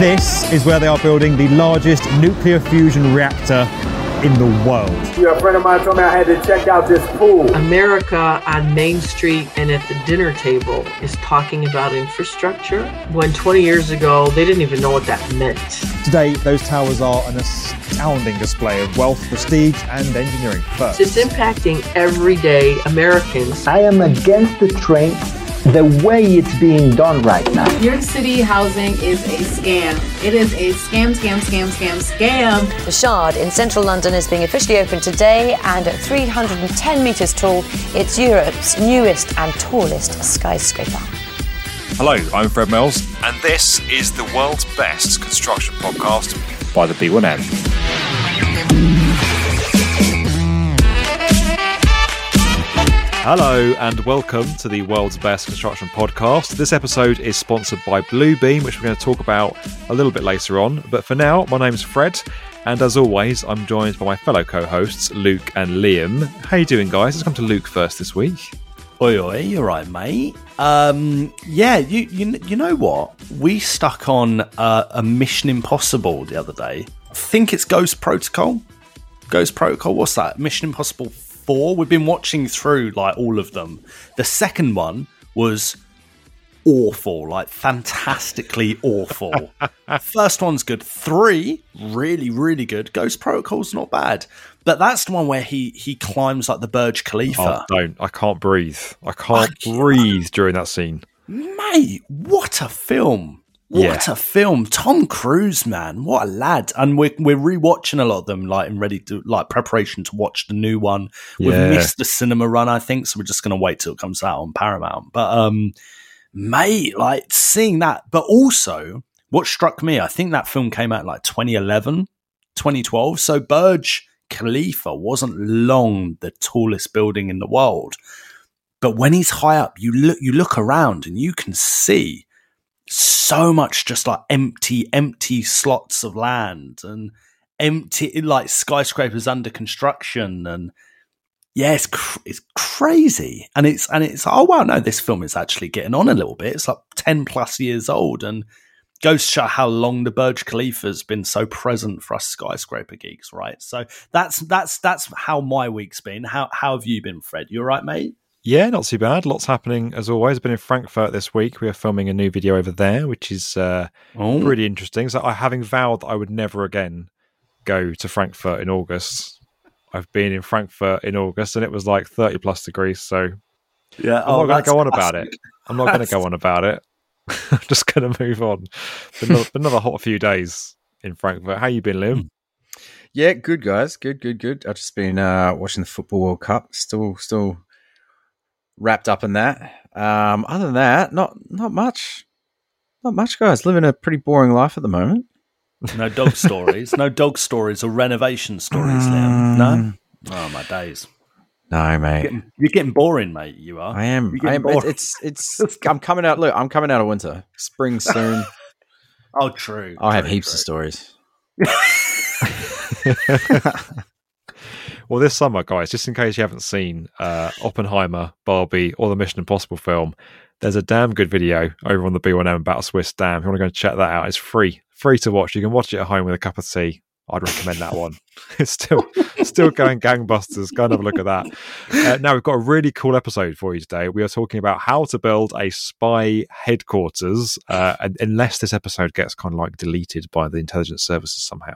This is where they are building the largest nuclear fusion reactor in the world. Yeah, a friend of mine told me I had to check out this pool. America on Main Street and at the dinner table is talking about infrastructure when 20 years ago they didn't even know what that meant. Today, those towers are an astounding display of wealth, prestige, and engineering first. It's impacting everyday Americans. I am against the train the way it's being done right now. New York City housing is a scam. It is a scam, scam, scam, scam, scam. The Shard in central London is being officially opened today, and at 310 metres tall, it's Europe's newest and tallest skyscraper. Hello, I'm Fred Mills, and this is the world's best construction podcast by the B1M. Hello, and welcome to the world's best construction podcast. This episode is sponsored by Bluebeam, which we're going to talk about a little bit later on. But for now, my name's Fred, and as always, I'm joined by my fellow co-hosts Luke and Liam. How you doing, guys? Let's come to Luke first this week. Oi, oi, you're right, mate. Um, yeah, you, you you know what? We stuck on uh, a Mission Impossible the other day. I think it's Ghost Protocol. Ghost Protocol. What's that? Mission Impossible Four. We've been watching through like all of them. The second one was awful, like fantastically awful. First one's good. Three, really, really good. Ghost Protocol's not bad. But that's the one where he he climbs like the Burj Khalifa. Oh, don't! I can't breathe. I can't breathe during that scene. Mate, what a film! What Yeah. a film! Tom Cruise, man, what a lad! And we're we're rewatching a lot of them, like in ready to like preparation to watch the new one. We've Yeah. missed the cinema run, I think, so we're just gonna wait till it comes out on Paramount. But um, mate, like seeing that, but also what struck me, I think that film came out like 2011, 2012. So Burj Khalifa wasn't long the tallest building in the world. But when he's high up, you look you look around and you can see so much just like empty, empty slots of land and empty like skyscrapers under construction and yeah, it's cr- it's crazy, and it's and it's oh wow, no, this film is actually getting on a little bit. It's like ten plus years old, and goes to show how long the Burj Khalifa's been so present for us skyscraper geeks, right? So that's that's that's how my week's been. How how have you been, Fred? You all right, mate? Yeah, not too bad. Lots happening as always. I've been in Frankfurt this week. We are filming a new video over there, which is uh, Oh, pretty interesting. So, I having vowed that I would never again go to Frankfurt in August. I've been in Frankfurt in August, and it was like thirty plus degrees. So yeah. I'm not going to go on about it. I'm not going to go on about it. I'm just going to move on. Been another, been another hot few days in Frankfurt. How you been, Liam? Yeah, good guys, good, good, good. I've just been uh, watching the football World Cup. Still, still wrapped up in that. Um, other than that, not not much, not much, guys. Living a pretty boring life at the moment. No dog stories. No dog stories or renovation stories, Liam. No. Oh my days. No, mate. Getting, you're getting boring, mate. You are. I am. I am. bored. It's, it's it's. I'm coming out. Look, I'm coming out of winter. Spring soon. Oh, true. I'll have true, heaps true. of stories. Well, this summer, guys, just in case you haven't seen uh, Oppenheimer, Barbie, or the Mission Impossible film, there's a damn good video over on the B1M about Swiss dam. If you want to go and check that out, it's free, free to watch. You can watch it at home with a cup of tea. I'd recommend that one. It's still still going gangbusters. Go and have a look at that. Uh, now we've got a really cool episode for you today. We are talking about how to build a spy headquarters. Uh, and unless this episode gets kind of like deleted by the intelligence services somehow,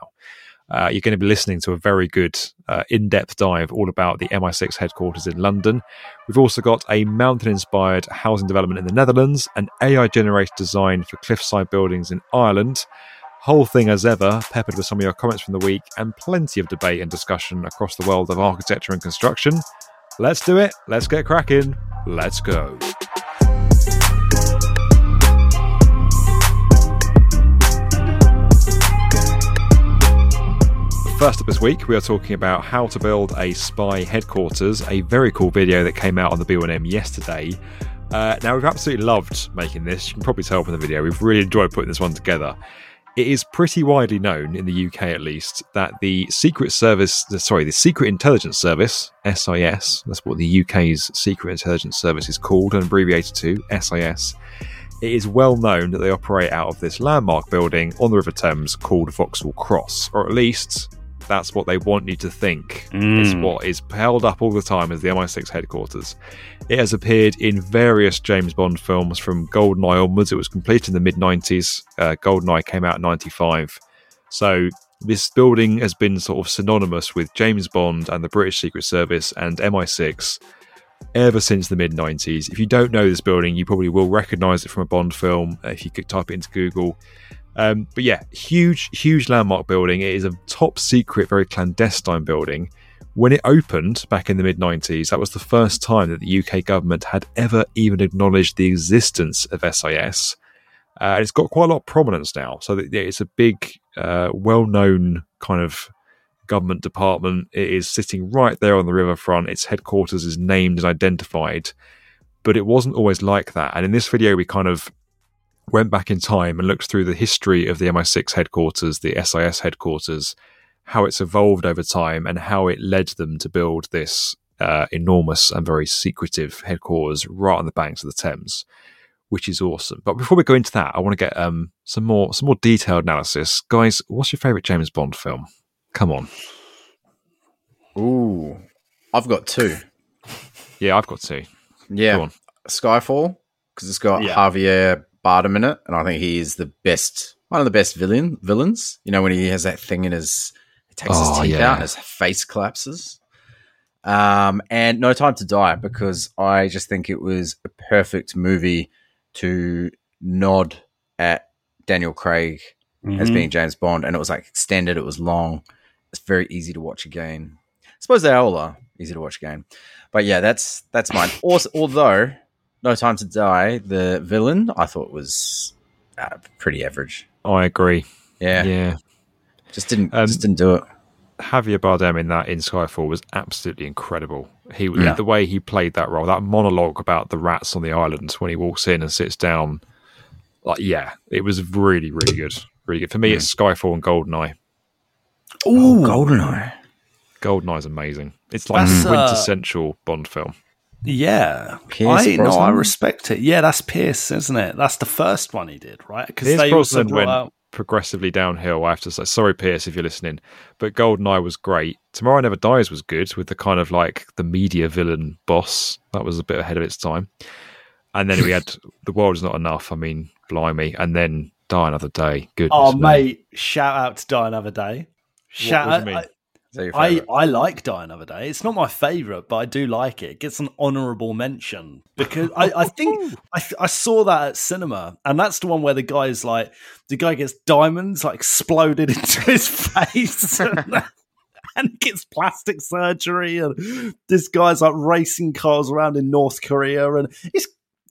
uh, you're going to be listening to a very good uh, in-depth dive all about the MI6 headquarters in London. We've also got a mountain-inspired housing development in the Netherlands, an AI-generated design for cliffside buildings in Ireland. Whole thing as ever, peppered with some of your comments from the week, and plenty of debate and discussion across the world of architecture and construction. Let's do it. Let's get cracking. Let's go. First up this week, we are talking about how to build a spy headquarters, a very cool video that came out on the B1M yesterday. Uh, now, we've absolutely loved making this. You can probably tell from the video. We've really enjoyed putting this one together. It is pretty widely known in the UK, at least, that the Secret Service, sorry, the Secret Intelligence Service (SIS), that's what the UK's Secret Intelligence Service is called and abbreviated to SIS. It is well known that they operate out of this landmark building on the River Thames called Vauxhall Cross, or at least that's what they want you to think is Mm. what is held up all the time as the MI6 headquarters. It has appeared in various James Bond films from GoldenEye onwards. It was completed in the mid 90s. Uh, GoldenEye came out in 95. So this building has been sort of synonymous with James Bond and the British Secret Service and MI6 ever since the mid 90s. If you don't know this building, you probably will recognize it from a Bond film uh, if you could type it into Google. Um, but yeah, huge, huge landmark building. It is a top secret, very clandestine building. When it opened back in the mid 90s, that was the first time that the UK government had ever even acknowledged the existence of SIS. Uh, and it's got quite a lot of prominence now. So it's a big, uh, well known kind of government department. It is sitting right there on the riverfront. Its headquarters is named and identified. But it wasn't always like that. And in this video, we kind of went back in time and looked through the history of the MI6 headquarters, the SIS headquarters, how it's evolved over time, and how it led them to build this uh, enormous and very secretive headquarters right on the banks of the Thames, which is awesome. But before we go into that, I want to get um, some more some more detailed analysis, guys. What's your favorite James Bond film? Come on, Ooh, I've got two. yeah, I've got two. Yeah. Skyfall because it's got Yeah. Javier Bardem in it, and I think he is the best, one of the best villain villains. You know when he has that thing in his, he takes Oh, his teeth yeah. out and his face collapses. Um, and No Time to Die because I just think it was a perfect movie to nod at Daniel Craig as Mhm. being James Bond, and it was like extended. It was long. It's very easy to watch again. I suppose they all are easy to watch again, but yeah, that's that's mine. Also, although No Time to Die, the villain I thought was uh, pretty average. I agree. Yeah, yeah. just didn't Um, just didn't do it. Javier Bardem in that in Skyfall was absolutely incredible. He Yeah. the way he played that role, that monologue about the rats on the island when he walks in and sits down. Like, yeah, it was really, really good. Really good. For me, it's Skyfall and Goldeneye. Ooh, Goldeneye. Goldeneye is amazing. It's like That's, a uh, quintessential Bond film. Yeah, Pierce I no, I respect it. Yeah, that's Pierce, isn't it? That's the first one he did, right? Because Pierce they also Brosnan brought went out. progressively downhill. I have to say, sorry, Pierce, if you're listening, but Goldeneye was great. Tomorrow Never Dies was good with the kind of like the media villain boss. That was a bit ahead of its time. And then we had The World Is Not Enough. I mean, blimey. And then Die Another Day. Goodness Oh, me. mate! Shout out to Die Another Day. Shout what do you out. Mean? Is that your I? I like Die Another Day. It's not my favorite, but I do like it. It gets an honourable mention because I, I think I, I saw that at cinema, and that's the one where the guy is like the guy gets diamonds like exploded into his face. and, and gets plastic surgery, and this guy's like racing cars around in North Korea, and it's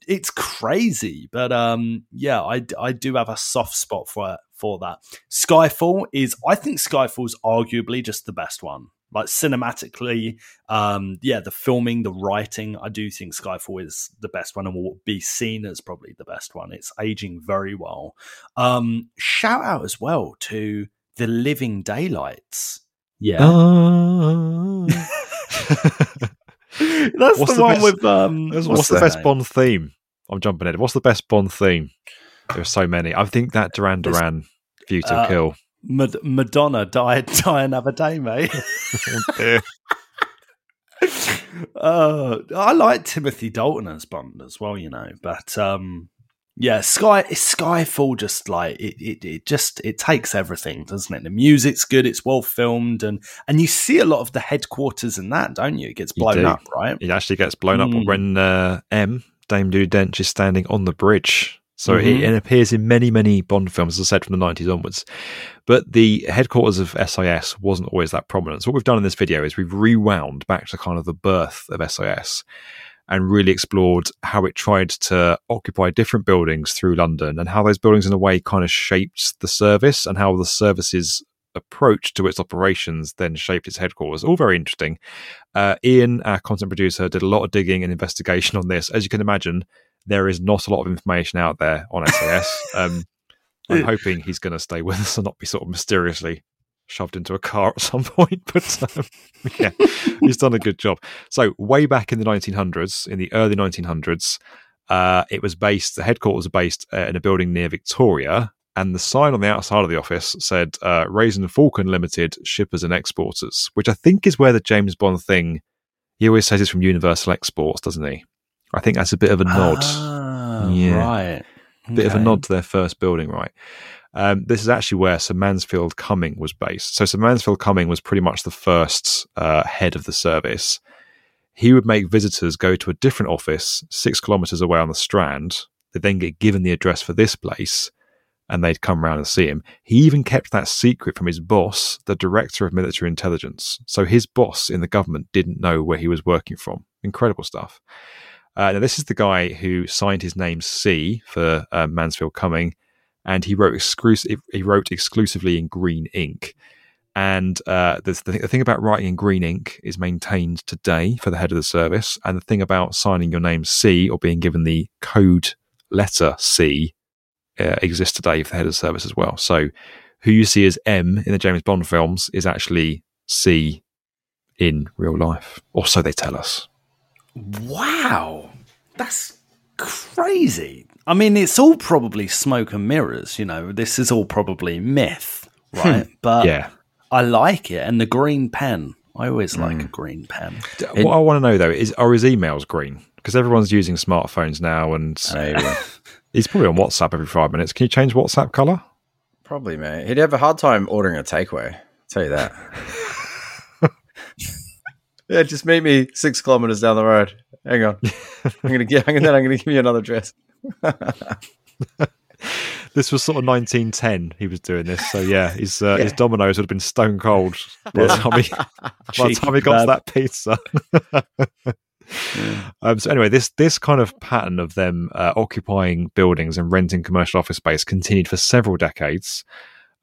it's crazy. But um, yeah, I, I do have a soft spot for for that. Skyfall is, I think Skyfall's arguably just the best one. Like cinematically, um, yeah, the filming, the writing, I do think Skyfall is the best one and will be seen as probably the best one. It's aging very well. Um, shout out as well to the Living Daylights. Yeah, Ah. that's What's the, the one best- with um. What's, What's the best name? Bond theme? I'm jumping in. What's the best Bond theme? There are so many. I think that Duran Duran View to Uh, Kill. Mad- Madonna died, die another day, mate. uh, I like Timothy Dalton as Bond as well, you know. But um, yeah, Sky Skyfall just like it, it, it just it takes everything, doesn't it? The music's good, it's well filmed, and and you see a lot of the headquarters in that, don't you? It gets blown up, right? It actually gets blown up Mm. when uh, M, Dame Judi Dench, is standing on the bridge. So Mhm. it, it appears in many, many Bond films, as I said, from the 90s onwards. But the headquarters of SIS wasn't always that prominent. So what we've done in this video is we've rewound back to kind of the birth of SIS and really explored how it tried to occupy different buildings through London and how those buildings, in a way, kind of shaped the service and how the service's approach to its operations then shaped its headquarters. All very interesting. Uh, Ian, our content producer, did a lot of digging and investigation on this. As you can imagine, there is not a lot of information out there on SAS. um, I'm hoping he's going to stay with us and not be sort of mysteriously shoved into a car at some point. But um, yeah, he's done a good job. So way back in the 1900s, in the early 1900s, uh, it was based. The headquarters were based uh, in a building near Victoria, and the sign on the outside of the office said uh, "Rasen Falcon Limited, Shippers and Exporters," which I think is where the James Bond thing. He always says it's from Universal Exports, doesn't he? I think that's a bit of a nod. Ah, Yeah. Right. bit of a nod to their first building, right? Um, this is actually where Sir Mansfield Cumming was based. So Sir Mansfield Cumming was pretty much the first uh, head of the service. He would make visitors go to a different office six kilometres away on the Strand. They'd then get given the address for this place, and they'd come round and see him. He even kept that secret from his boss, the director of military intelligence. So his boss in the government didn't know where he was working from. Incredible stuff. Uh, now, this is the guy who signed his name C for uh, Mansfield Cumming, and he wrote exclusive. He wrote exclusively in green ink. And uh, the, the, the thing about writing in green ink is maintained today for the head of the service, and the thing about signing your name C or being given the code letter C uh, exists today for the head of the service as well. So, who you see as M in the James Bond films is actually C in real life, or so they tell us. Wow, that's crazy. I mean, it's all probably smoke and mirrors. You know, this is all probably myth, hmm. right? but yeah. I like it, and the green pen. I always like hmm. a green pen. D- what I want to know though is are his emails green? Because everyone's using smartphones now, and Maybe. he's probably on WhatsApp every five minutes. Can you change WhatsApp color? Probably, mate. He'd have a hard time ordering a takeaway. I'll tell you that. yeah, just meet me six kilometers down the road. Hang on. I'm gonna give. I'm gonna, I'm gonna give you another dress. This was sort of 1910. He was doing this, so yeah, his uh, his Domino's would have been stone cold by the time he, by the time he got to that pizza. um, so anyway, this this kind of pattern of them uh, occupying buildings and renting commercial office space continued for several decades.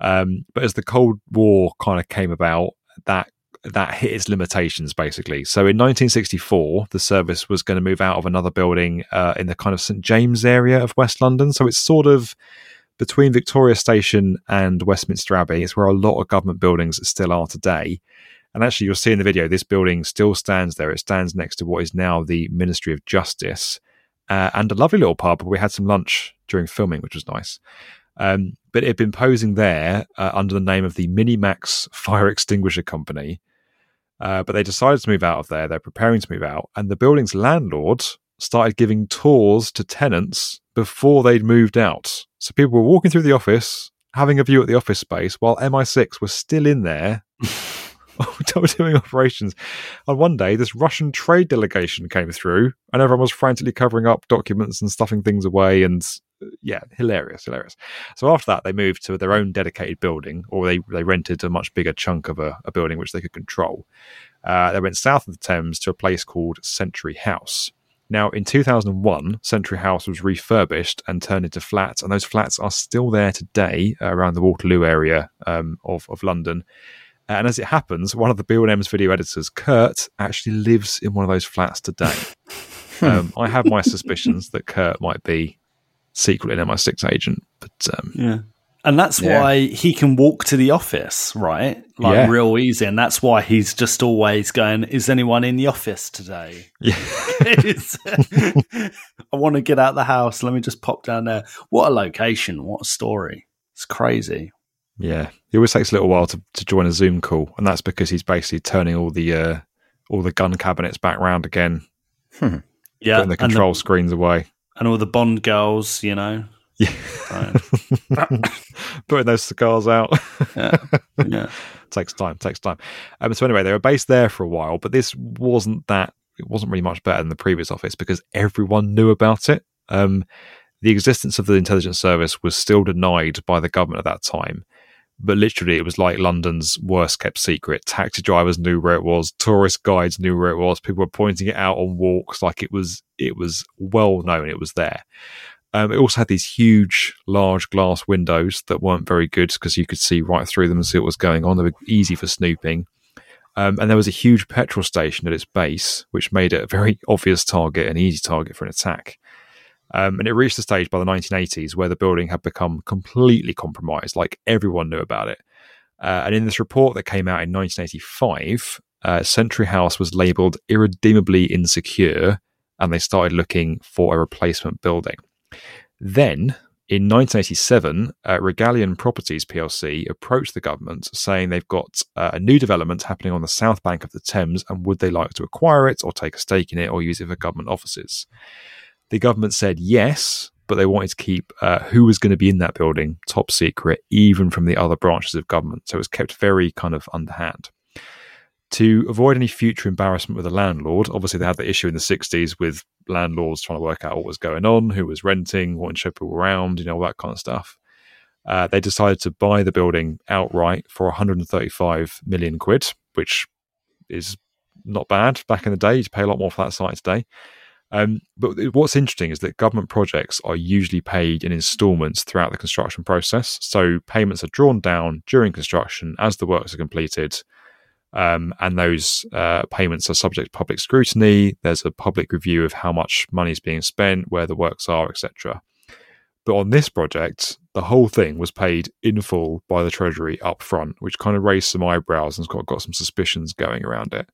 Um, but as the Cold War kind of came about, that that hit its limitations basically. So in 1964, the service was going to move out of another building uh, in the kind of St James area of West London. So it's sort of between Victoria Station and Westminster Abbey. It's where a lot of government buildings still are today. And actually, you'll see in the video, this building still stands there. It stands next to what is now the Ministry of Justice uh, and a lovely little pub where we had some lunch during filming, which was nice. Um, but it had been posing there uh, under the name of the Minimax Fire Extinguisher Company. Uh, but they decided to move out of there. They're preparing to move out. And the building's landlord started giving tours to tenants before they'd moved out. So people were walking through the office, having a view at the office space, while MI6 was still in there doing operations. And one day, this Russian trade delegation came through, and everyone was frantically covering up documents and stuffing things away. And yeah, hilarious, hilarious. So after that, they moved to their own dedicated building, or they they rented a much bigger chunk of a, a building which they could control. Uh, they went south of the Thames to a place called Century House. Now, in 2001, Century House was refurbished and turned into flats, and those flats are still there today uh, around the Waterloo area um, of, of London. And as it happens, one of the B1M's video editors, Kurt, actually lives in one of those flats today. um, I have my suspicions that Kurt might be secretly an MI6 agent, but um, Yeah. And that's Yeah. why he can walk to the office, right? Like Yeah. real easy. And that's why he's just always going, Is anyone in the office today? yeah, I want to get out the house. Let me just pop down there. What a location. What a story. It's crazy. yeah. It always takes a little while to, to join a Zoom call, and that's because he's basically turning all the uh, all the gun cabinets back round again, Yeah. putting the control screens away. And all the Bond girls, you know. Yeah. Putting those cigars out. Yeah. Yeah. takes time, takes time. Um, so anyway, they were based there for a while, but this wasn't that. It wasn't really much better than the previous office because everyone knew about it. Um, the existence of the intelligence service was still denied by the government at that time, but literally it was like London's worst kept secret. Taxi drivers knew where it was, tourist guides knew where it was. People were pointing it out on walks, like it was. It was well known. It was there. Um, it also had these huge, large glass windows that weren't very good because you could see right through them and see what was going on. They were easy for snooping. Um, and there was a huge petrol station at its base, which made it a very obvious target, an easy target for an attack. Um, and it reached the stage by the 1980s where the building had become completely compromised, like everyone knew about it. Uh, and in this report that came out in 1985, uh, Century House was labeled irredeemably insecure, and they started looking for a replacement building. Then, in 1987, uh, Regalian Properties plc approached the government saying they've got uh, a new development happening on the south bank of the Thames and would they like to acquire it or take a stake in it or use it for government offices. The government said yes, but they wanted to keep uh, who was going to be in that building top secret, even from the other branches of government. So it was kept very kind of underhand. To avoid any future embarrassment with the landlord, obviously they had the issue in the 60s with landlords trying to work out what was going on, who was renting, what people around, you know, all that kind of stuff. Uh, they decided to buy the building outright for 135 million quid, which is not bad back in the day. You pay a lot more for that site today. Um, but what's interesting is that government projects are usually paid in installments throughout the construction process. So payments are drawn down during construction as the works are completed. Um, and those uh, payments are subject to public scrutiny. There's a public review of how much money is being spent, where the works are, etc. But on this project, the whole thing was paid in full by the Treasury up front, which kind of raised some eyebrows and got, got some suspicions going around it.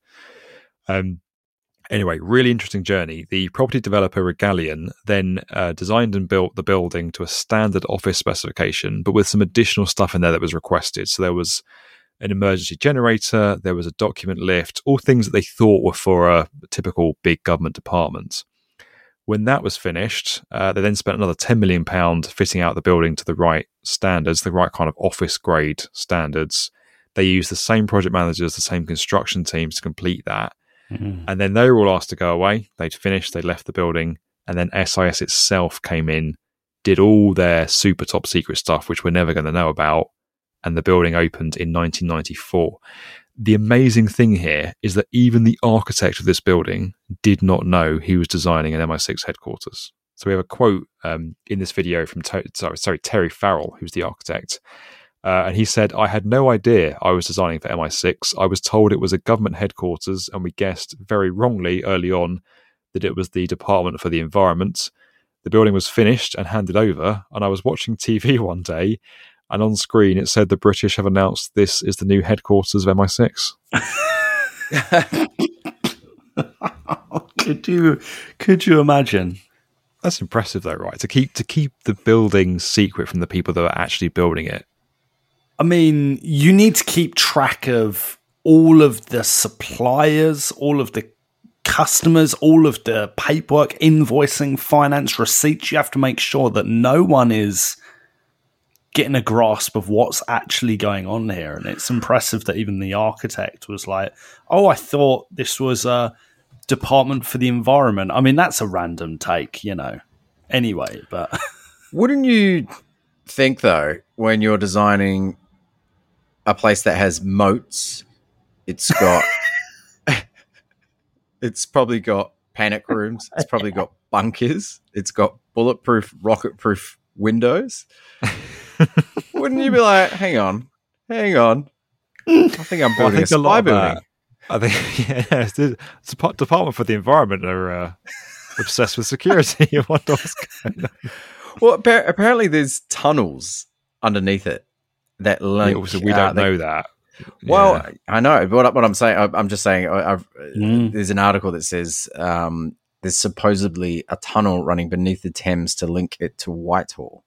Um, anyway, really interesting journey. The property developer Regalian then uh, designed and built the building to a standard office specification, but with some additional stuff in there that was requested. So there was an emergency generator, there was a document lift, all things that they thought were for a typical big government department. When that was finished, uh, they then spent another £10 million fitting out the building to the right standards, the right kind of office grade standards. They used the same project managers, the same construction teams to complete that. Mm-hmm. And then they were all asked to go away. They'd finished, they left the building, and then SIS itself came in, did all their super top secret stuff, which we're never going to know about, and the building opened in 1994. The amazing thing here is that even the architect of this building did not know he was designing an MI6 headquarters. So we have a quote um, in this video from sorry, sorry, Terry Farrell, who's the architect. Uh, and he said, I had no idea I was designing for MI6. I was told it was a government headquarters, and we guessed very wrongly early on that it was the Department for the Environment. The building was finished and handed over, and I was watching TV one day, and on screen it said the British have announced this is the new headquarters of MI6. could you could you imagine? That's impressive, though, right? To keep to keep the building secret from the people that are actually building it. I mean, you need to keep track of all of the suppliers, all of the customers, all of the paperwork, invoicing, finance, receipts. You have to make sure that no one is getting a grasp of what's actually going on here. And it's impressive that even the architect was like, oh, I thought this was a department for the environment. I mean, that's a random take, you know. Anyway, but. Wouldn't you think, though, when you're designing a place that has moats, it's got. it's probably got panic rooms. It's probably got bunkers. It's got bulletproof, rocket proof windows. Wouldn't you be like, hang on, hang on? I think I'm building well, think a spy building. I think yeah, it's a Department for the Environment are uh, obsessed with security. well, apparently there's tunnels underneath it that link. Yeah, so we don't uh, know that. Well, yeah. I know, but what I'm saying, I'm just saying, I've, mm. there's an article that says um, there's supposedly a tunnel running beneath the Thames to link it to Whitehall,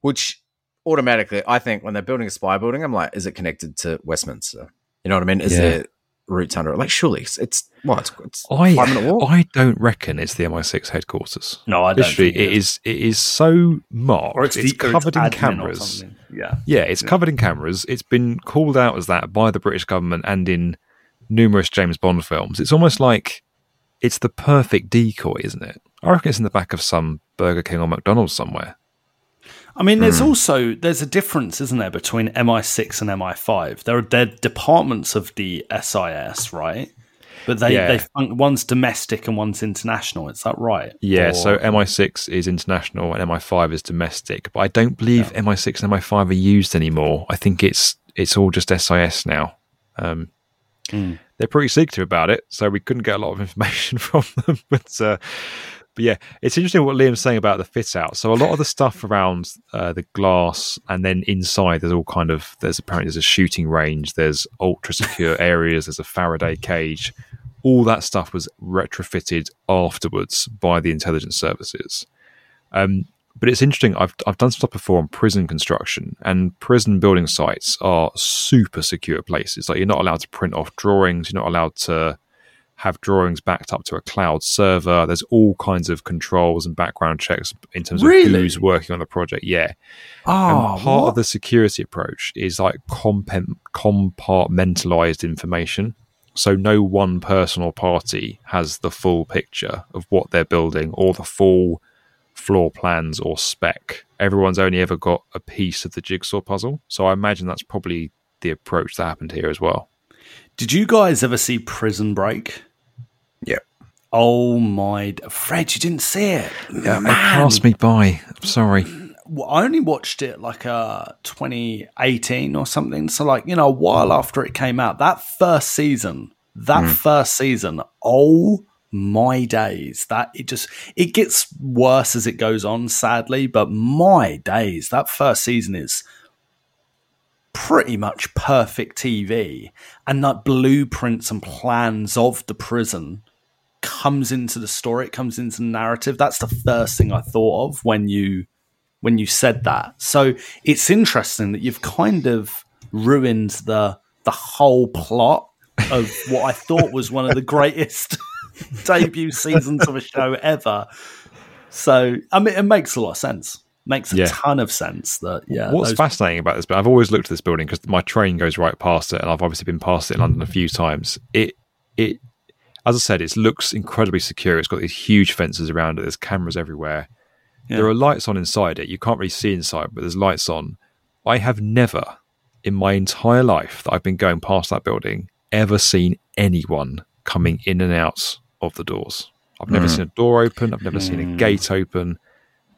which automatically, I think when they're building a spy building, I'm like, is it connected to Westminster? You know what I mean? Is yeah. there roots under it? Like, surely it's, it's what? It's, it's I, five minute walk. I don't reckon it's the MI6 headquarters. No, I don't. Literally, it is. It is so marked. Or it's, it's the, covered it's in cameras. Yeah, yeah, it's yeah. covered in cameras. It's been called out as that by the British government and in numerous James Bond films. It's almost like it's the perfect decoy, isn't it? I reckon it's in the back of some Burger King or McDonald's somewhere. I mean, there's mm. also there's a difference, isn't there, between MI6 and MI5? There are they're departments of the SIS, right? But they yeah. they one's domestic and one's international. Is that right? Yeah. Or, so MI6 is international and MI5 is domestic. But I don't believe yeah. MI6 and MI5 are used anymore. I think it's it's all just SIS now. Um, mm. They're pretty secretive about it, so we couldn't get a lot of information from them. But uh, But yeah, it's interesting what Liam's saying about the fit out. So a lot of the stuff around uh, the glass and then inside, there's all kind of there's apparently there's a shooting range, there's ultra secure areas, there's a Faraday cage. All that stuff was retrofitted afterwards by the intelligence services. Um, but it's interesting. I've I've done stuff before on prison construction, and prison building sites are super secure places. Like you're not allowed to print off drawings. You're not allowed to have drawings backed up to a cloud server. There's all kinds of controls and background checks in terms of Really? who's working on the project. Yeah. Oh, and part what? of the security approach is like compartmentalized information. So no one person or party has the full picture of what they're building or the full floor plans or spec. Everyone's only ever got a piece of the jigsaw puzzle. So I imagine that's probably the approach that happened here as well. Did you guys ever see Prison Break? Yeah. Oh my, Fred, you didn't see it. Yeah, it passed me by. I'm sorry. Well, I only watched it like uh 2018 or something. So like, you know, a while after it came out, that first season, that first season, oh my days. That it just it gets worse as it goes on, sadly, but my days, that first season is pretty much perfect TV. And that blueprints and plans of the prison comes into the story, it comes into the narrative. That's the first thing I thought of when you when you said that. So it's interesting that you've kind of ruined the the whole plot of what I thought was one of the greatest debut seasons of a show ever. So I mean, it makes a lot of sense. Makes a Yeah. ton of sense that yeah. What's those- fascinating about this, but I've always looked at this building because my train goes right past it, and I've obviously been past it in London a few times. It, it, as I said, it looks incredibly secure. It's got these huge fences around it. There's cameras everywhere. Yeah. There are lights on inside it. You can't really see inside, but there's lights on. I have never, in my entire life that I've been going past that building, ever seen anyone coming in and out of the doors. I've never hmm. seen a door open. I've never seen a hmm. gate open.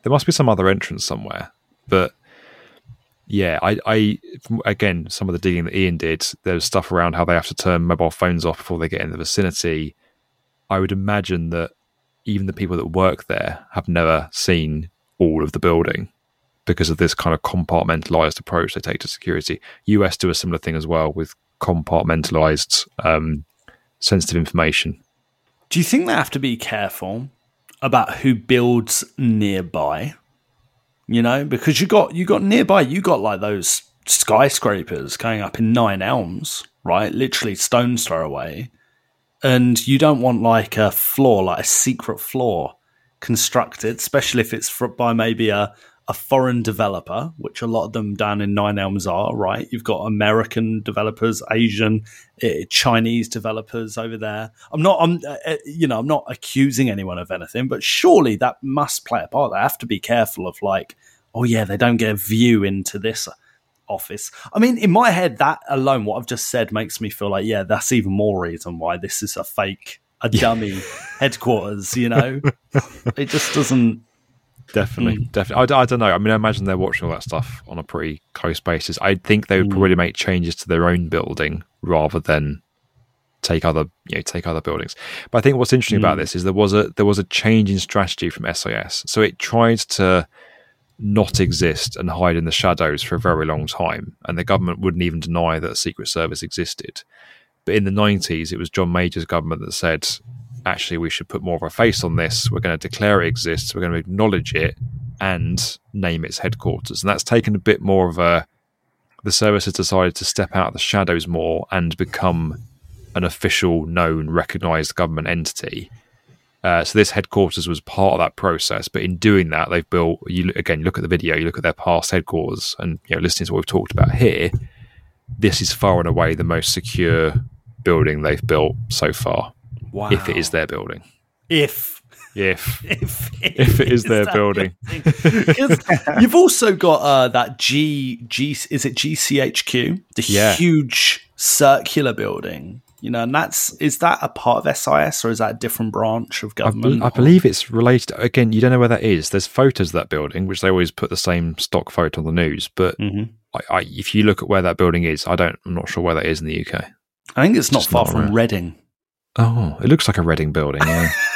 There must be some other entrance somewhere, but yeah, I, I again some of the digging that Ian did. There's stuff around how they have to turn mobile phones off before they get in the vicinity. I would imagine that even the people that work there have never seen all of the building because of this kind of compartmentalized approach they take to security. US do a similar thing as well with compartmentalized um, sensitive information. Do you think they have to be careful about who builds nearby? You know, because you got you got nearby, you got like those skyscrapers going up in Nine Elms, right? Literally stones throw away, and you don't want like a floor, like a secret floor, constructed, especially if it's by maybe a a foreign developer, which a lot of them down in Nine Elms are, right? You've got American developers, Asian, eh, Chinese developers over there. I'm not, I'm, uh, uh, you know, I'm not accusing anyone of anything, but surely that must play a part. They have to be careful of like, oh yeah, they don't get a view into this office. I mean, in my head, that alone, what I've just said makes me feel like, yeah, that's even more reason why this is a fake, a dummy headquarters. You know, it just doesn't. Definitely, hmm. definitely. I, I don't know. I mean, I imagine they're watching all that stuff on a pretty close basis. I think they would hmm. probably make changes to their own building rather than take other, you know, take other buildings. But I think what's interesting about hmm. this is there was a there was a change in strategy from SIS. So it tried to not exist and hide in the shadows for a very long time, and the government wouldn't even deny that a secret service existed. But in the 90s, it was John Major's government that said, actually, we should put more of a face on this. We're going to declare it exists. We're going to acknowledge it and name its headquarters. And that's taken a bit more of a. The service has decided to step out of the shadows more and become an official, known, recognized government entity. Uh, so this headquarters was part of that process, but in doing that, they've built. You again, you look at the video, you look at their past headquarters, and you know, listening to what we've talked about here, this is far and away the most secure building they've built so far. Wow. If it is their building, if if if, If it is their building. you've also got uh, that G G is it GCHQ, the Yeah. huge circular building. You know, and that's is that a part of SIS or is that a different branch of I, government? I believe it's related. Again, you don't know where that is. There's photos of that building, which they always put the same stock photo on the news. But Mhm. I, I, if you look at where that building is, I don't. I'm not sure where that is in the UK. I think it's not far not from around. Reading. Oh, it looks like a Reading building. Yeah, it's It's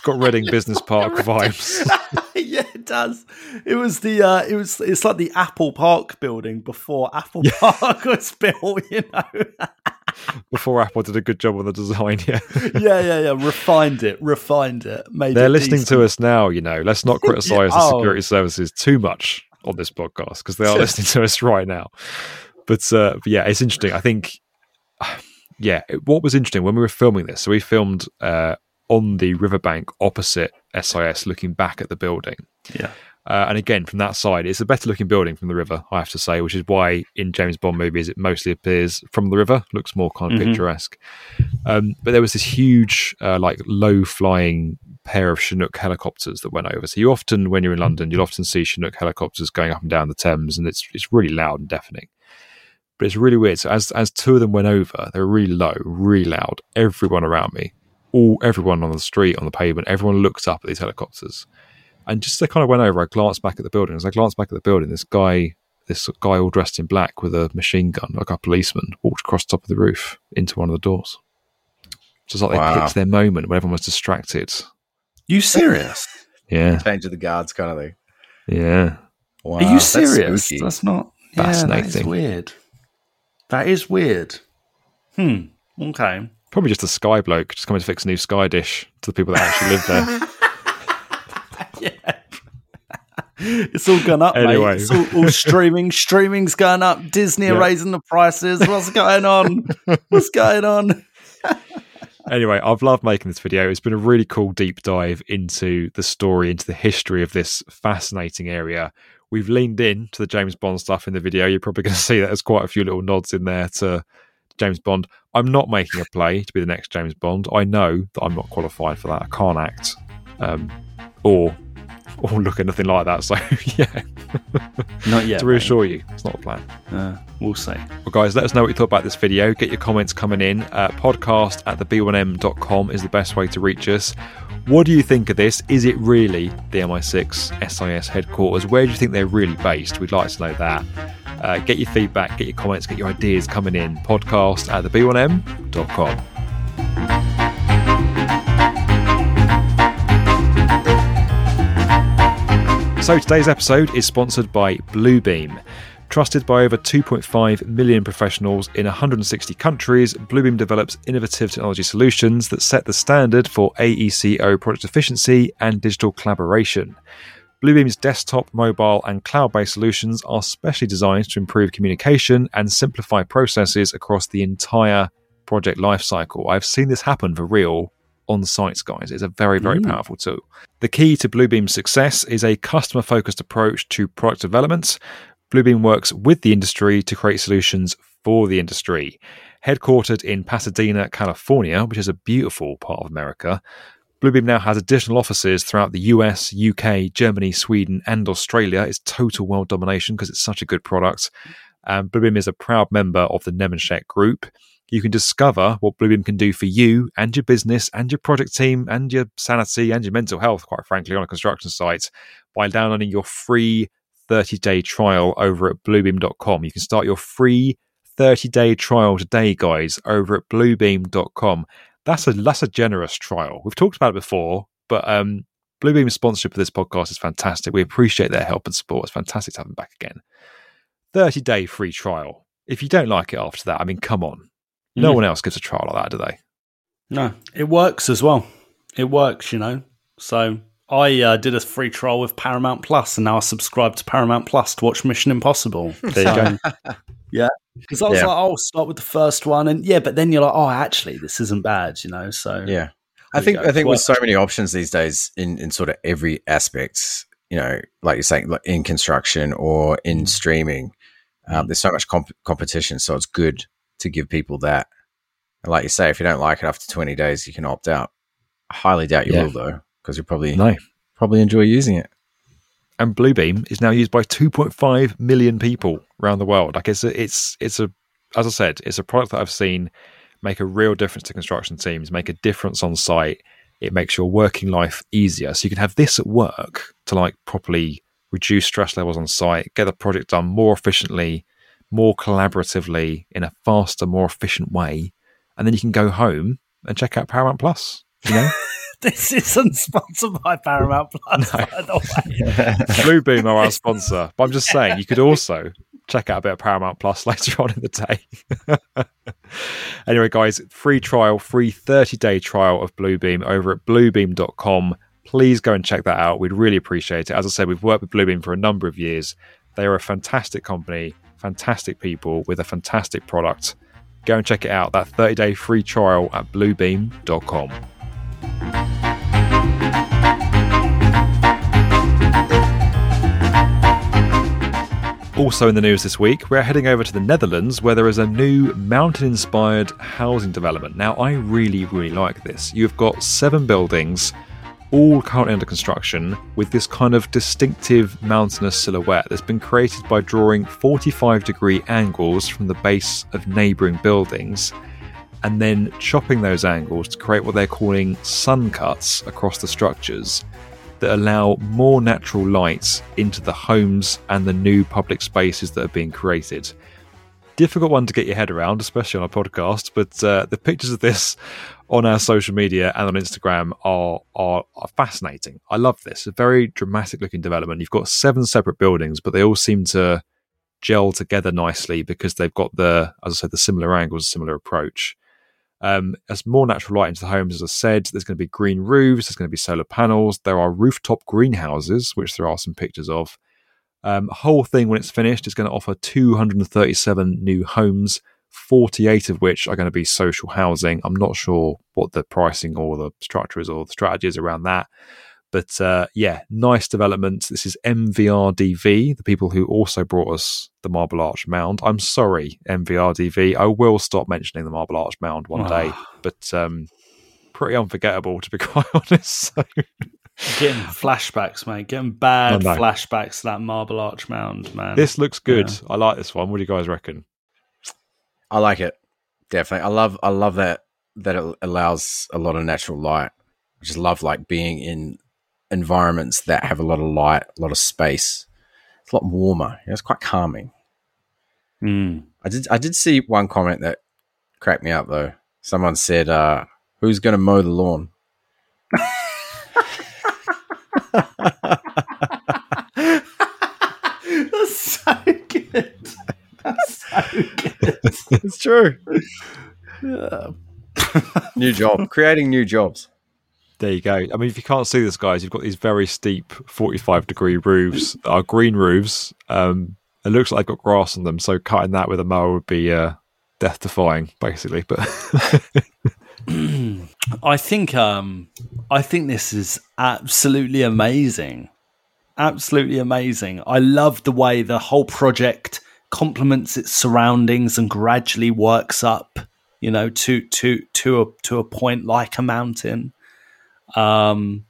got Reading Business Park vibes. yeah, it does. It was the uh, it was it's like the Apple Park building before Apple Park was built. You know. Before Apple did a good job on the design, yeah. yeah, yeah, yeah. Refined it, refined it. Made They're it listening decent. to us now, you know. Let's not criticize the Oh. security services too much on this podcast because they are listening to us right now. But, uh, but yeah, it's interesting. I think, yeah, it- what was interesting when we were filming this, so we filmed uh, on the riverbank opposite SIS, looking back at the building. Yeah. Uh, and again, from that side, it's a better looking building from the river, I have to say, which is why in James Bond movies it mostly appears from the river, looks more kind of Mhm. picturesque. Um, but there was this huge, uh, like low flying pair of Chinook helicopters that went over. So you often, when you're in London, you'll often see Chinook helicopters going up and down the Thames, and it's it's really loud and deafening. But it's really weird. So as as two of them went over, they were really low, really loud. Everyone around me, all everyone on the street, on the pavement, everyone looked up at these helicopters. And just as they kind of went over, I glanced back at the building. As I glanced back at the building, this guy, this guy all dressed in black with a machine gun, like a policeman, walked across the top of the roof into one of the doors. Just like Wow. they picked their moment when everyone was distracted. You serious? Yeah, Change of the guards kind of thing. yeah. Wow, Are you serious? spooky. That's not yeah, That is Fascinating. weird. That is weird. Hmm. Okay. Probably just a sky bloke just coming to fix a new sky dish to the people that actually live there. yeah. It's all gone up, Anyway. mate. It's all, all streaming. Streaming's going up. Disney are raising the prices. What's going on? What's going on? anyway, I've loved making this video. It's been a really cool deep dive into the story, into the history of this fascinating area. We've leaned in to the James Bond stuff in the video. You're probably going to see that there's quite a few little nods in there to James Bond. I'm not making a play to be the next James Bond. I know that I'm not qualified for that. I can't act um, or or look at nothing like that. So yeah, Not yet. to reassure you, it's not a plan. Uh, we'll see. Well, guys, let us know what you thought about this video. Get your comments coming in. Uh, podcast at the b1m.com is the best way to reach us. What do you think of this? Is it really the MI6 SIS headquarters? Where do you think they're really based? We'd like to know that. Uh, get your feedback, get your comments, get your ideas coming in. Podcast at the b1m.com. So today's episode is sponsored by Bluebeam. Trusted by over 2.5 million professionals in 160 countries, Bluebeam develops innovative technology solutions that set the standard for AECO project efficiency and digital collaboration. Bluebeam's desktop, mobile, and cloud based solutions are specially designed to improve communication and simplify processes across the entire project lifecycle. I've seen this happen for real on sites, guys. It's a very, very mm. powerful tool. The key to Bluebeam's success is a customer focused approach to product development. Bluebeam works with the industry to create solutions for the industry. Headquartered in Pasadena, California, which is a beautiful part of America, Bluebeam now has additional offices throughout the US, UK, Germany, Sweden, and Australia. It's total world domination because it's such a good product. Um, Bluebeam is a proud member of the Nemetschek Group. You can discover what Bluebeam can do for you and your business and your project team and your sanity and your mental health, quite frankly, on a construction site by downloading your free 30 day trial over at bluebeam.com. You can start your free 30 day trial today, guys, over at bluebeam.com. That's a that's a generous trial. We've talked about it before, but um, Bluebeam's sponsorship of this podcast is fantastic. We appreciate their help and support. It's fantastic to have them back again. 30 day free trial. If you don't like it after that, I mean, come on. No Mm. one else gives a trial like that, do they? No, it works as well. It works, you know. So I uh, did a free trial with Paramount Plus, and now I subscribe to Paramount Plus to watch Mission Impossible. There you go. yeah, because I was Yeah. like, oh, I'll start with the first one, and yeah, but then you're like, oh, actually, this isn't bad, you know. So Yeah. I think. I think with so many options these days in, in sort of every aspect, you know, like you're saying, like in construction or in streaming, um, there's so much comp- competition. So it's good to give people that. And like you say, if you don't like it after 20 days, you can opt out. I highly doubt you Yeah. will though, because you'll probably No. probably enjoy using it. and Bluebeam is now used by 2.5 million people around the world. Like it's a, it's it's a as I said, it's a product that I've seen make a real difference to construction teams, make a difference on site. It makes your working life easier. So you can have this at work to like properly reduce stress levels on site, get the project done more efficiently, more collaboratively, in a faster, more efficient way, and then you can go home and check out Paramount Plus. You know, this isn't sponsored by Paramount Plus, by the way. Bluebeam are our sponsor. But I'm just saying, you could also check out a bit of Paramount Plus later on in the day. anyway, guys, free trial, free 30 day trial of Bluebeam over at bluebeam.com. Please go and check that out. We'd really appreciate it. As I said, we've worked with Bluebeam for a number of years. They are a fantastic company, fantastic people with a fantastic product. Go and check it out. That 30 day free trial at bluebeam.com. Also in the news this week, we're heading over to the Netherlands where there is a new mountain inspired housing development. Now, I really, really like this. You've got seven buildings, all currently under construction, with this kind of distinctive mountainous silhouette that's been created by drawing 45 degree angles from the base of neighbouring buildings and then chopping those angles to create what they're calling sun cuts across the structures that allow more natural light into the homes and the new public spaces that are being created. Difficult one to get your head around, especially on a podcast, but uh, the pictures of this on our social media and on Instagram are, are, are fascinating. I love this. A very dramatic looking development. You've got seven separate buildings, but they all seem to gel together nicely because they've got the, as I said, the similar angles, similar approach. Um, as more natural light into the homes, as I said, there's going to be green roofs, there's going to be solar panels, there are rooftop greenhouses, which there are some pictures of. Um, whole thing, when it's finished, is going to offer 237 new homes, 48 of which are going to be social housing. I'm not sure what the pricing or the structure is or the strategy is around that. But uh, yeah, nice development. This is MVRDV, the people who also brought us the Marble Arch Mound. I'm sorry, MVRDV. I will stop mentioning the Marble Arch Mound one day, but um, pretty unforgettable to be quite honest. So. Getting flashbacks, mate. Getting bad I know. flashbacks to that Marble Arch Mound, man. This looks good. Yeah. I like this one. What do you guys reckon? I like it. Definitely. I love I love that that it allows a lot of natural light. I just love like being in environments that have a lot of light, a lot of space. It's a lot warmer. You know, it's quite calming. Mm. I did I did see one comment that cracked me up though. Someone said, uh, who's gonna mow the lawn? That's so good. That's so good. it's true. Yeah. New job. Creating new jobs. There you go. I mean, if you can't see this, guys, you've got these very steep 45 degree roofs are green roofs. Um, it looks like they've got grass on them, so cutting that with a mower would be uh, death defying, basically. But I think um I think this is absolutely amazing. Absolutely amazing. I love the way the whole project complements its surroundings and gradually works up, you know, to to to a to a point like a mountain. Um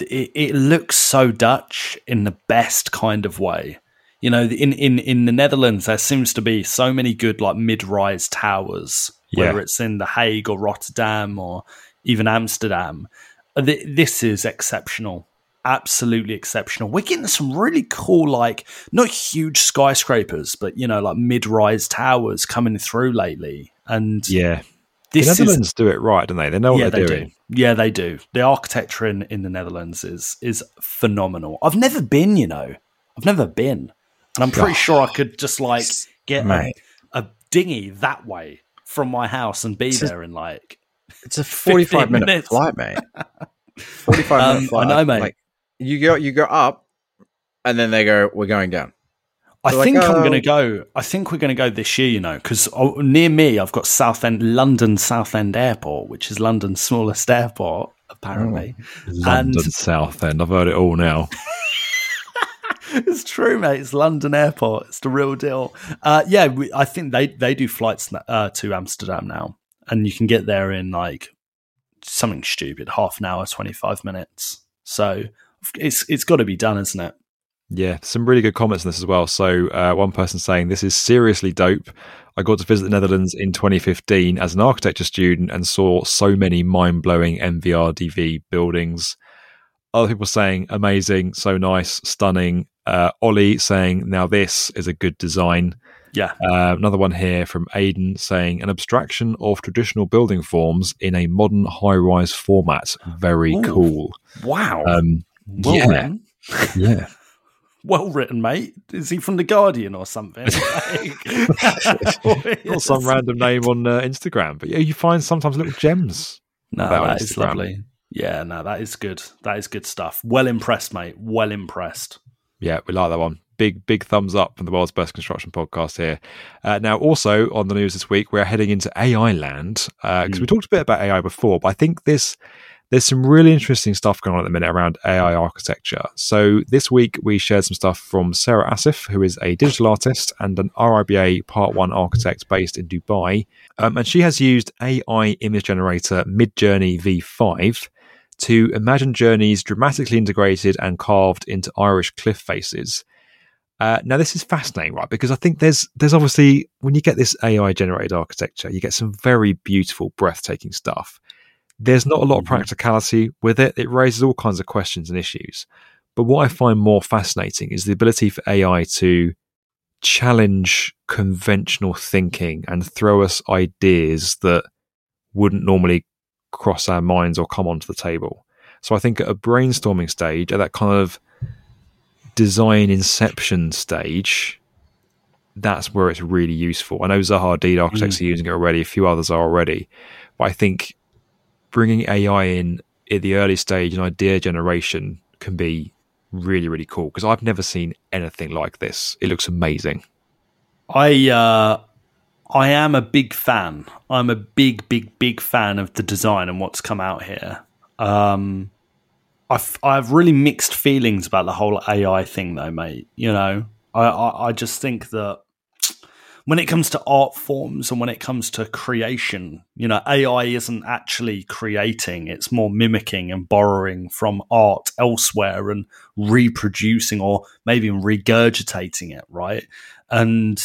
it, it looks so Dutch in the best kind of way. You know, in, in, in the Netherlands, there seems to be so many good like mid-rise towers, yeah. whether it's in The Hague or Rotterdam or even Amsterdam. Uh, This is exceptional, absolutely exceptional. We're getting some really cool, like not huge skyscrapers, but you know, like mid-rise towers coming through lately. And yeah, the is Netherlands do it right, don't they? They know what yeah, they're they doing. do. Yeah, they do. The architecture in, in the Netherlands is is phenomenal. I've never been, you know. I've never been. And I'm pretty sure I could just like get a, a dinghy that way from my house and be It's a- there in like It's a forty-five minute minutes. flight, mate. Forty-five Um, minute I know, mate. Like, you go, you go up, and then they go, "We're going down." I They're like, think I'm "Oh." going to go. I think we're going to go this year, you know, because near me I've got Southend, London Southend Airport, which is London's smallest airport, apparently. London And- Southend. I've heard it all now. it's true, mate. It's London Airport. It's the real deal. Uh, yeah, we, I think they they do flights uh, to Amsterdam now, and you can get there in like something stupid, half an hour, twenty five minutes. So it's it's got to be done, isn't it? Yeah, some really good comments on this as well. So, uh, one person saying, This is seriously dope. I got to visit the Netherlands in 2015 as an architecture student and saw so many mind blowing MVRDV buildings. Other people saying, Amazing, so nice, stunning. Uh, Ollie saying, Now this is a good design. Yeah. Uh, another one here from Aiden saying an abstraction of traditional building forms in a modern high-rise format. Very Ooh. cool. Wow. Um, well yeah, written. yeah. Well written, mate. Is he from the Guardian or something? Not some random name on uh, Instagram, but yeah, you find sometimes little gems. No, that is lovely. Yeah, no, that is good. That is good stuff. Well impressed, mate. Well impressed. Yeah, we like that one. Big, big thumbs up from the world's best construction podcast here. Uh, now, also on the news this week, we're heading into AI land because we talked a bit about AI before, but I think this there's some really interesting stuff going on at the minute around AI architecture. So this week we shared some stuff from Sarah Asif, who is a digital artist and an RIBA Part One architect based in Dubai, um, and she has used AI image generator Midjourney V5 to imagine journeys dramatically integrated and carved into Irish cliff faces. Uh, now this is fascinating, right? Because I think there's there's obviously when you get this AI generated architecture, you get some very beautiful, breathtaking stuff. There's not a lot of mm-hmm. practicality with it. It raises all kinds of questions and issues. But what I find more fascinating is the ability for AI to challenge conventional thinking and throw us ideas that wouldn't normally cross our minds or come onto the table. So I think at a brainstorming stage, at that kind of design inception stage, that's where it's really useful. I know Zaha Hadid architects mm. are using it already, a few others are already, but I think bringing AI in at the early stage and idea generation can be really, really cool because I've never seen anything like this. It looks amazing. I uh, I am a big fan. I'm a big, big, big fan of the design and what's come out here. Um, I've I have really mixed feelings about the whole AI thing, though, mate. You know, I, I I just think that when it comes to art forms and when it comes to creation, you know, AI isn't actually creating; it's more mimicking and borrowing from art elsewhere and reproducing or maybe even regurgitating it, right? And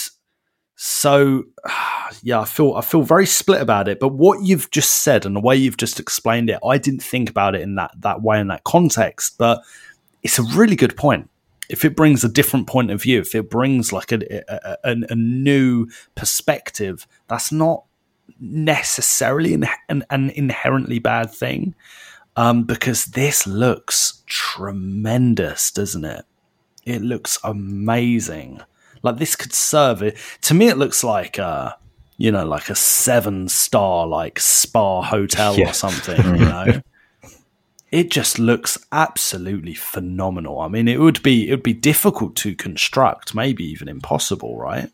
so yeah, I feel I feel very split about it. But what you've just said and the way you've just explained it, I didn't think about it in that that way in that context. But it's a really good point. If it brings a different point of view, if it brings like a a, a, a new perspective, that's not necessarily an, an, an inherently bad thing. Um, because this looks tremendous, doesn't it? It looks amazing. Like this could serve it. To me, it looks like uh you know, like a seven star like spa hotel Yeah. or something, you know. It just looks absolutely phenomenal. I mean, it would be it would be difficult to construct, maybe even impossible, right?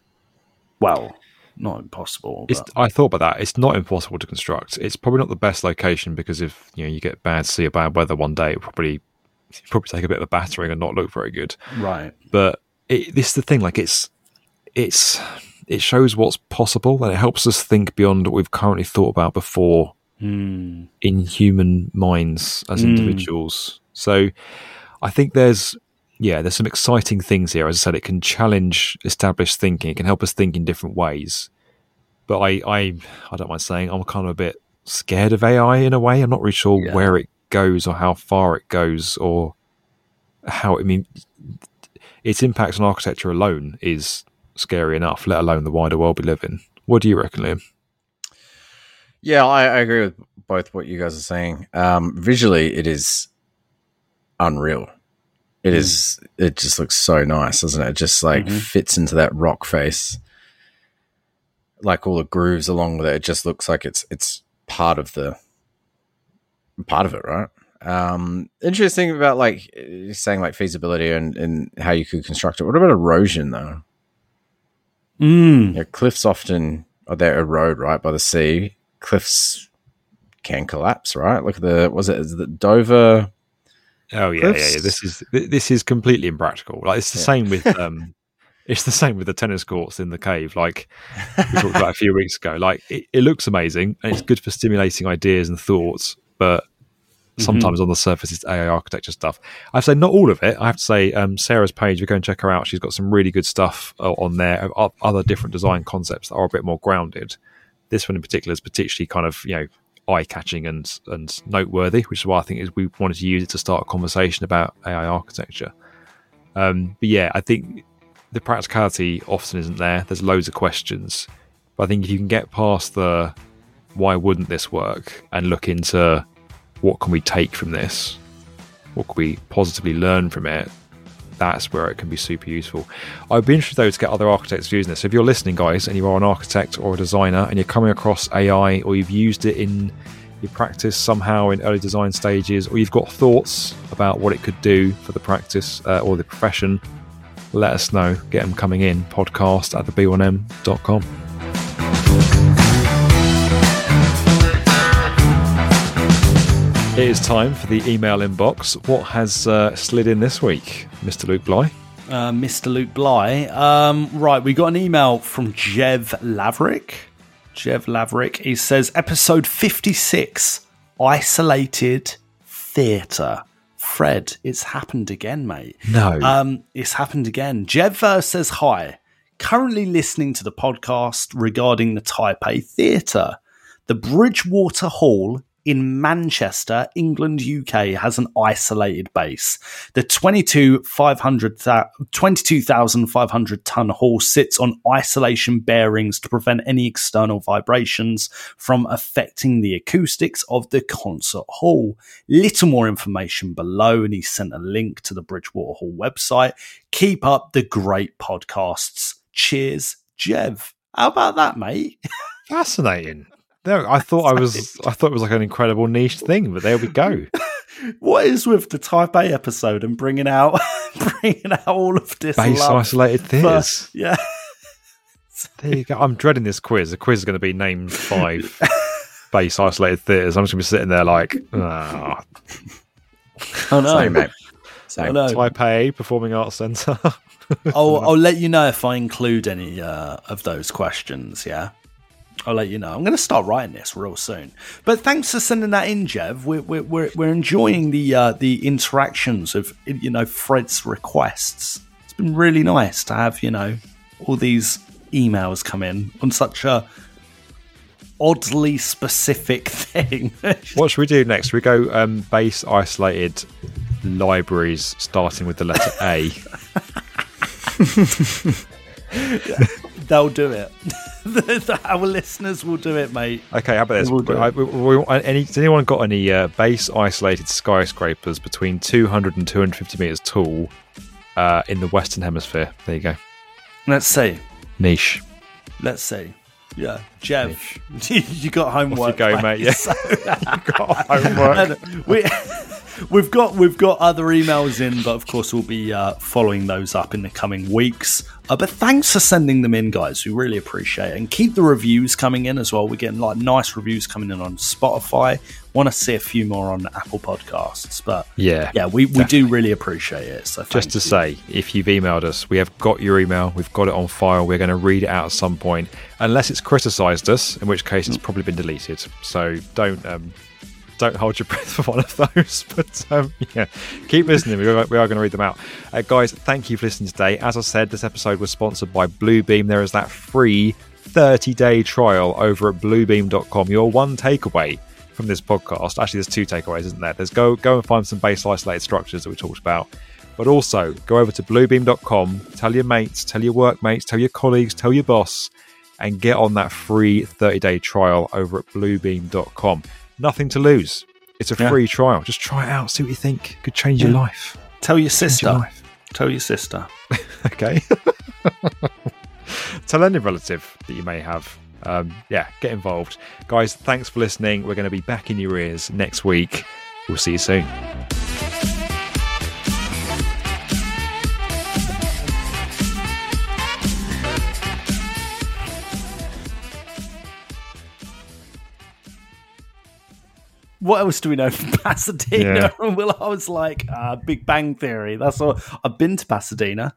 Well, not impossible. It's, I thought about that. It's not impossible to construct. It's probably not the best location because if you know you get bad sea or bad weather one day, it probably it'd probably take a bit of a battering and not look very good. right. But it, this is the thing. Like it's it's it shows what's possible and it helps us think beyond what we've currently thought about before Hmm. in human minds as Mm. individuals. So I think there's yeah, there's some exciting things here. As I said, it can challenge established thinking. It can help us think in different ways. But I I, I don't mind saying I'm kind of a bit scared of AI in a way. I'm not really sure Yeah. where it goes or how far it goes or how I mean its impact on architecture alone is scary enough, let alone the wider world we live in. What do you reckon, Liam? Yeah, I, I agree with both what you guys are saying. Um, visually, it is unreal. It is. It just looks so nice, doesn't it? It just like Mhm. fits into that rock face, like all the grooves along with it. It just looks like it's it's part of the part of it, right? Um, interesting about like saying like feasibility and and how you could construct it. What about erosion though? Mm. You know, cliffs often are they erode right by the sea. Cliffs can collapse, right? Look at the was it is the Dover? Oh yeah, yeah, Cliffs. yeah. This is this is completely impractical. Like it's the Yeah. same with um, it's the same with the tennis courts in the cave. Like we talked about a few weeks ago. Like it, it looks amazing and it's good for stimulating ideas and thoughts, but sometimes on the surface it's AI architecture stuff. I've said not all of it. I have to say um, Sarah's page. We go and check her out. She's got some really good stuff uh, on there. of Other different design concepts that are a bit more grounded. This one in particular is particularly kind of you know eye catching and and noteworthy, which is why I think is we wanted to use it to start a conversation about AI architecture. Um, but yeah, I think the practicality often isn't there. There's loads of questions, but I think if you can get past the why wouldn't this work and look into what can we take from this, what can we positively learn from it, that's where it can be super useful. I'd be interested though to get other architects using this. So if you're listening, guys, and you are an architect or a designer, and you're coming across AI or you've used it in your practice somehow in early design stages, or you've got thoughts about what it could do for the practice uh, or the profession, let us know. Get them coming in. Podcast at theb1m.com. It is time for the email inbox. What has uh, slid in this week, Mr. Luke Bly? Uh, Mr. Luke Bly. Um, right, we got an email from Jev Laverick. Jev Laverick. He says, episode 56 Isolated Theatre. Fred, it's happened again, mate. No. Um, it's happened again. Jev uh, says, Hi. Currently listening to the podcast regarding the Taipei Theatre. The Bridgewater Hall in Manchester, England, UK, has an isolated base. The 22,500 ton hall sits on isolation bearings to prevent any external vibrations from affecting the acoustics of the concert hall. Little more information below, and he sent a link to the Bridgewater Hall website. Keep up the great podcasts. Cheers, Jev. How about that, mate? Fascinating. There, I thought I was. I thought it was like an incredible niche thing, but there we go. what is with the Taipei episode and bringing out, bringing out all of this Base isolated theatres. Yeah, There you go. I'm dreading this quiz. The quiz is going to be named five base isolated theatres. I'm just going to be sitting there like, ah, I know. Same, mate. Same. know. Taipei Performing Arts Centre. I'll, I'll let you know if I include any uh, of those questions. Yeah, I'll let you know. I'm going to start writing this real soon. But thanks for sending that in, Jev. We're we're we're, we're enjoying the uh, the interactions of you know Fred's requests. It's been really nice to have you know all these emails come in on such a oddly specific thing. what should we do next? We go um, base isolated libraries starting with the letter A. They'll do it. Our listeners will do it, mate. Okay, how about this? We'll do I- it. we- we- any, has anyone got any uh, base isolated skyscrapers between 200 and 250 meters tall uh, in the Western Hemisphere? There you go. Let's see. Niche. Let's see. Yeah, Jev, you got homework. Off you go, mate. Yeah. So- got homework. We, we've got we've got other emails in, but of course we'll be uh, following those up in the coming weeks. Uh, but thanks for sending them in, guys. We really appreciate it, and keep the reviews coming in as well. We're getting like nice reviews coming in on Spotify. Want to see a few more on Apple Podcasts, but Yeah, yeah, we, we do really appreciate it. So Just to say, if you've emailed us, we have got your email. We've got it on file. We're going to read it out at some point, unless it's criticised us, in which case it's probably been deleted. So don't um, don't hold your breath for one of those. But um, yeah, keep listening. We are, we are going to read them out, uh, guys. Thank you for listening today. As I said, this episode was sponsored by Bluebeam. There is that free 30 day trial over at bluebeam.com. Your one takeaway from this podcast. Actually, there's two takeaways, isn't there? There's go go and find some base isolated structures that we talked about. But also go over to bluebeam.com, tell your mates, tell your workmates, tell your colleagues, tell your boss, and get on that free 30 day trial over at bluebeam.com. Nothing to lose. It's a Yeah. free trial. Just try it out, see what you think. Could change your life. Tell your Change your sister. Tell your sister. Okay. Tell any relative that you may have. Um, yeah, get involved. Guys, thanks for listening. We're going to be back in your ears next week. We'll see you soon. What else do we know from Pasadena? Yeah. well, I was like, uh, Big Bang Theory. That's all. I've been to Pasadena.